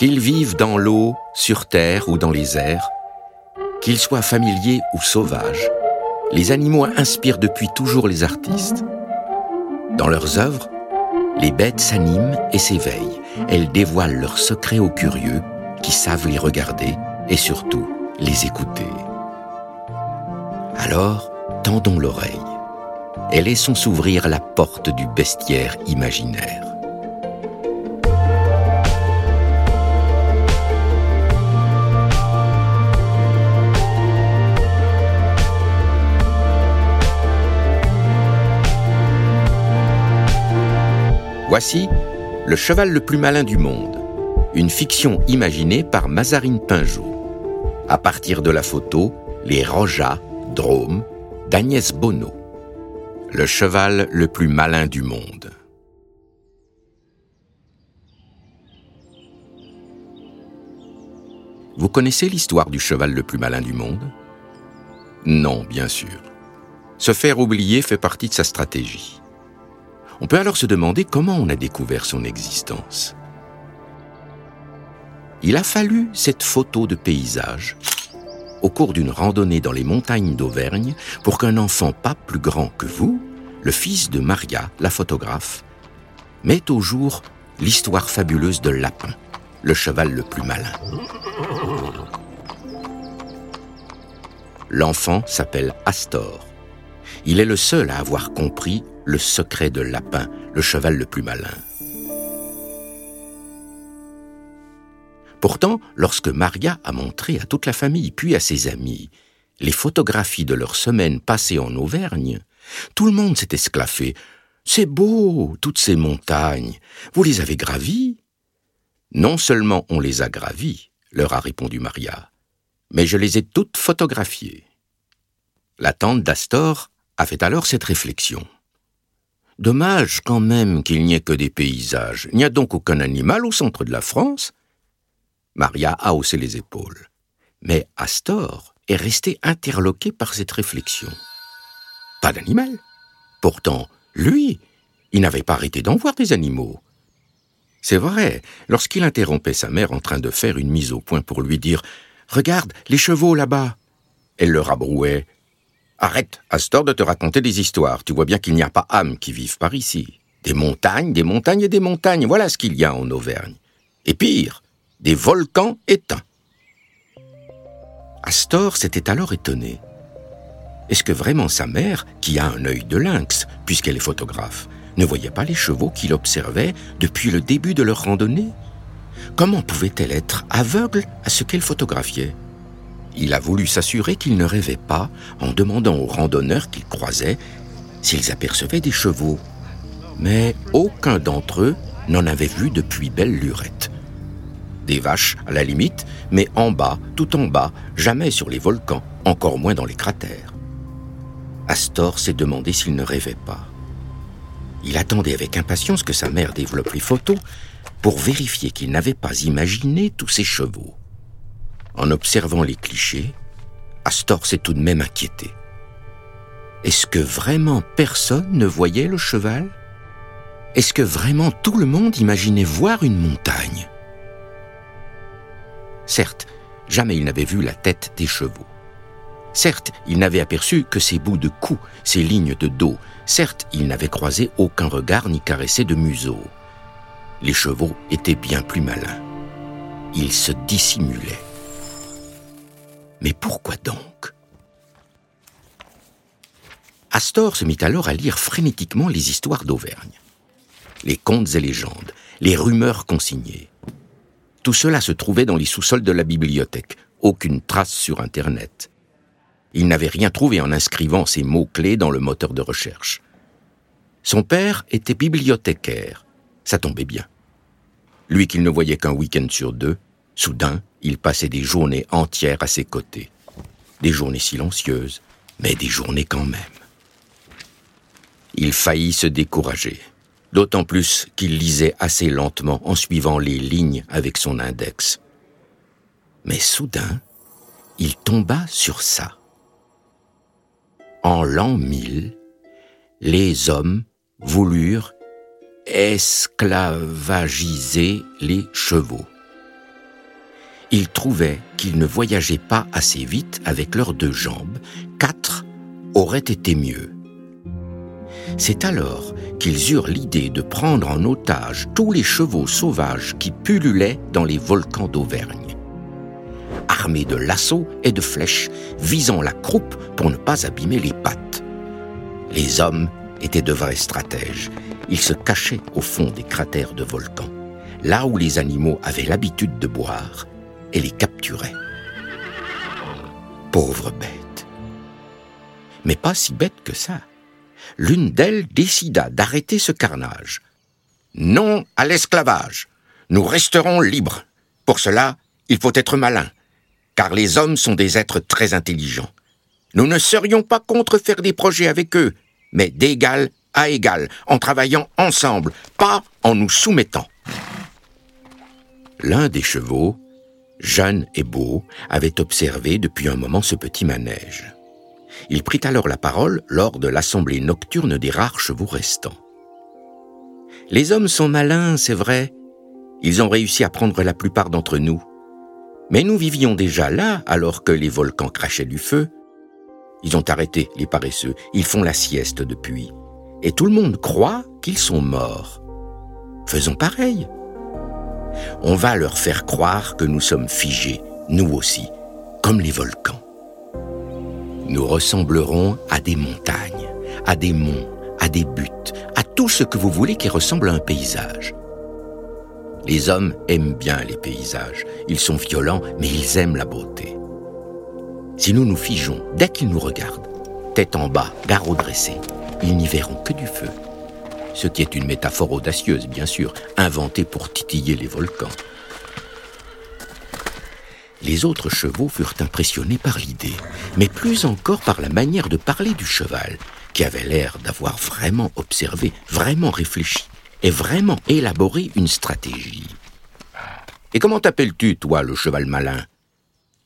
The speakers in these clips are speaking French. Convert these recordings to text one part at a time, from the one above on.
Qu'ils vivent dans l'eau, sur terre ou dans les airs, qu'ils soient familiers ou sauvages, les animaux inspirent depuis toujours les artistes. Dans leurs œuvres, les bêtes s'animent et s'éveillent. Elles dévoilent leurs secrets aux curieux qui savent les regarder et surtout les écouter. Alors, tendons l'oreille et laissons s'ouvrir la porte du bestiaire imaginaire. Voici Le cheval le plus malin du monde, une fiction imaginée par Mazarine Pinjot. À partir de la photo, les Rojas, Drôme, d'Agnès Bonneau. Le cheval le plus malin du monde. Vous connaissez l'histoire du cheval le plus malin du monde? Non, bien sûr. Se faire oublier fait partie de sa stratégie. On peut alors se demander comment on a découvert son existence. Il a fallu cette photo de paysage au cours d'une randonnée dans les montagnes d'Auvergne pour qu'un enfant pas plus grand que vous, le fils de Maria, la photographe, mette au jour l'histoire fabuleuse de Lapin, le cheval le plus malin. L'enfant s'appelle Astor. Il est le seul à avoir compris le secret de Lapin, le cheval le plus malin. Pourtant, lorsque Maria a montré à toute la famille, puis à ses amis, les photographies de leur semaine passée en Auvergne, tout le monde s'est esclaffé. C'est beau, toutes ces montagnes. Vous les avez gravies? Non seulement on les a gravies, leur a répondu Maria, mais je les ai toutes photographiées. La tante d'Astor a fait alors cette réflexion. Dommage quand même qu'il n'y ait que des paysages. Il n'y a donc aucun animal au centre de la France Maria a haussé les épaules. Mais Astor est resté interloqué par cette réflexion. Pas d'animal. Pourtant, lui, il n'avait pas arrêté d'en voir des animaux. C'est vrai, lorsqu'il interrompait sa mère en train de faire une mise au point pour lui dire Regarde, les chevaux là-bas Elle le rabrouait Arrête, Astor, de te raconter des histoires. Tu vois bien qu'il n'y a pas âme qui vive par ici. Des montagnes, des montagnes et des montagnes. Voilà ce qu'il y a en Auvergne. Et pire, des volcans éteints. Astor s'était alors étonné. Est-ce que vraiment sa mère, qui a un œil de lynx, puisqu'elle est photographe, ne voyait pas les chevaux qu'il observait depuis le début de leur randonnée? Comment pouvait-elle être aveugle à ce qu'elle photographiait? Il a voulu s'assurer qu'il ne rêvait pas en demandant aux randonneurs qu'il croisait s'ils apercevaient des chevaux. Mais aucun d'entre eux n'en avait vu depuis belle lurette. Des vaches, à la limite, mais en bas, tout en bas, jamais sur les volcans, encore moins dans les cratères. Astor s'est demandé s'il ne rêvait pas. Il attendait avec impatience que sa mère développe les photos pour vérifier qu'il n'avait pas imaginé tous ces chevaux. En observant les clichés, Astor s'est tout de même inquiété. Est-ce que vraiment personne ne voyait le cheval? Est-ce que vraiment tout le monde imaginait voir une montagne? Certes, jamais il n'avait vu la tête des chevaux. Certes, il n'avait aperçu que ces bouts de cou, ces lignes de dos. Certes, il n'avait croisé aucun regard ni caressé de museau. Les chevaux étaient bien plus malins. Ils se dissimulaient. Mais pourquoi donc? Astor se mit alors à lire frénétiquement les histoires d'Auvergne. Les contes et légendes, les rumeurs consignées. Tout cela se trouvait dans les sous-sols de la bibliothèque, aucune trace sur Internet. Il n'avait rien trouvé en inscrivant ces mots-clés dans le moteur de recherche. Son père était bibliothécaire, ça tombait bien. Lui qu'il ne voyait qu'un week-end sur deux, soudain, il passait des journées entières à ses côtés. Des journées silencieuses, mais des journées quand même. Il faillit se décourager, d'autant plus qu'il lisait assez lentement en suivant les lignes avec son index. Mais soudain, il tomba sur ça. En l'an 1000, les hommes voulurent esclavagiser les chevaux. Ils trouvaient qu'ils ne voyageaient pas assez vite avec leurs deux jambes. Quatre aurait été mieux. C'est alors qu'ils eurent l'idée de prendre en otage tous les chevaux sauvages qui pullulaient dans les volcans d'Auvergne. Armés de lassos et de flèches visant la croupe pour ne pas abîmer les pattes. Les hommes étaient de vrais stratèges. Ils se cachaient au fond des cratères de volcans, là où les animaux avaient l'habitude de boire, et les capturaient. Pauvres bêtes. Mais pas si bêtes que ça l'une d'elles décida d'arrêter ce carnage. Non à l'esclavage. Nous resterons libres. Pour cela, il faut être malin, car les hommes sont des êtres très intelligents. Nous ne serions pas contre faire des projets avec eux, mais d'égal à égal, en travaillant ensemble, pas en nous soumettant. L'un des chevaux, jeune et beau, avait observé depuis un moment ce petit manège. Il prit alors la parole lors de l'assemblée nocturne des rares chevaux restants. Les hommes sont malins, c'est vrai. Ils ont réussi à prendre la plupart d'entre nous. Mais nous vivions déjà là alors que les volcans crachaient du feu. Ils ont arrêté, les paresseux. Ils font la sieste depuis. Et tout le monde croit qu'ils sont morts. Faisons pareil. On va leur faire croire que nous sommes figés, nous aussi, comme les volcans nous ressemblerons à des montagnes, à des monts, à des buttes, à tout ce que vous voulez qui ressemble à un paysage. Les hommes aiment bien les paysages. Ils sont violents, mais ils aiment la beauté. Si nous nous figeons dès qu'ils nous regardent, tête en bas, garrot dressé, ils n'y verront que du feu. Ce qui est une métaphore audacieuse, bien sûr, inventée pour titiller les volcans. Les autres chevaux furent impressionnés par l'idée, mais plus encore par la manière de parler du cheval, qui avait l'air d'avoir vraiment observé, vraiment réfléchi et vraiment élaboré une stratégie. Et comment t'appelles-tu, toi, le cheval malin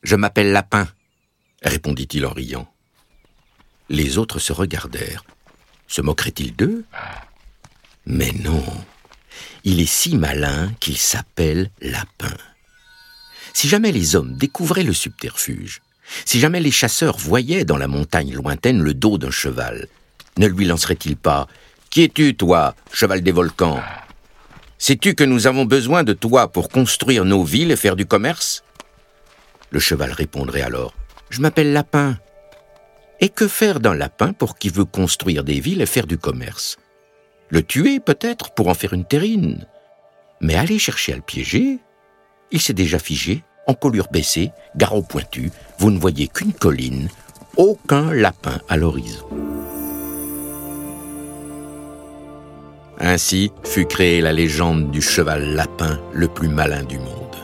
Je m'appelle Lapin, répondit-il en riant. Les autres se regardèrent. Se moquerait-il d'eux? Mais non, il est si malin qu'il s'appelle Lapin. Si jamais les hommes découvraient le subterfuge, si jamais les chasseurs voyaient dans la montagne lointaine le dos d'un cheval, ne lui lanceraient-ils pas Qui es-tu, toi, cheval des volcans? Sais-tu que nous avons besoin de toi pour construire nos villes et faire du commerce? Le cheval répondrait alors Je m'appelle Lapin. Et que faire d'un lapin pour qui veut construire des villes et faire du commerce? Le tuer, peut-être, pour en faire une terrine. Mais aller chercher à le piéger, il s'est déjà figé, en colure baissée, garrot pointu, vous ne voyez qu'une colline, aucun lapin à l'horizon. Ainsi fut créée la légende du cheval lapin le plus malin du monde.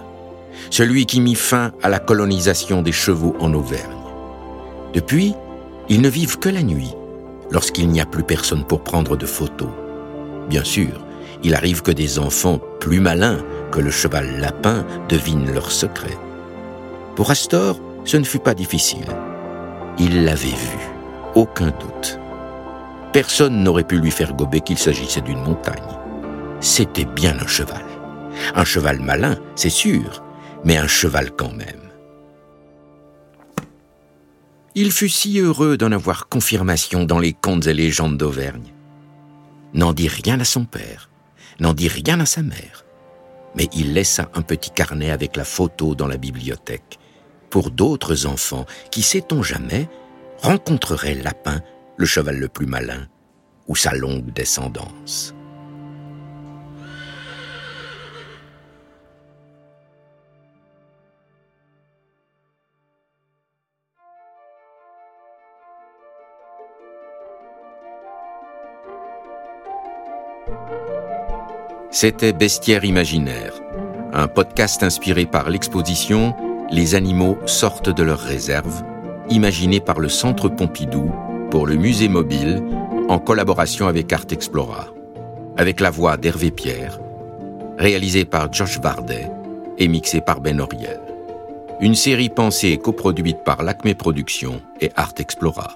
Celui qui mit fin à la colonisation des chevaux en Auvergne. Depuis, ils ne vivent que la nuit, lorsqu'il n'y a plus personne pour prendre de photos. Bien sûr, il arrive que des enfants plus malins que le cheval lapin devinent leurs secrets. Pour Astor, ce ne fut pas difficile. Il l'avait vu, aucun doute. Personne n'aurait pu lui faire gober qu'il s'agissait d'une montagne. C'était bien un cheval. Un cheval malin, c'est sûr, mais un cheval quand même. Il fut si heureux d'en avoir confirmation dans les contes et légendes d'Auvergne. N'en dit rien à son père n'en dit rien à sa mère. Mais il laissa un petit carnet avec la photo dans la bibliothèque pour d'autres enfants qui, sait-on jamais, rencontreraient Lapin, le cheval le plus malin, ou sa longue descendance. C'était Bestiaire imaginaire, un podcast inspiré par l'exposition Les animaux sortent de leur réserve, imaginé par le Centre Pompidou pour le Musée mobile en collaboration avec Art Explora, avec la voix d'Hervé Pierre, réalisé par Josh Vardet et mixé par Ben Oriel. Une série pensée et coproduite par l'Acme Productions et Art Explora.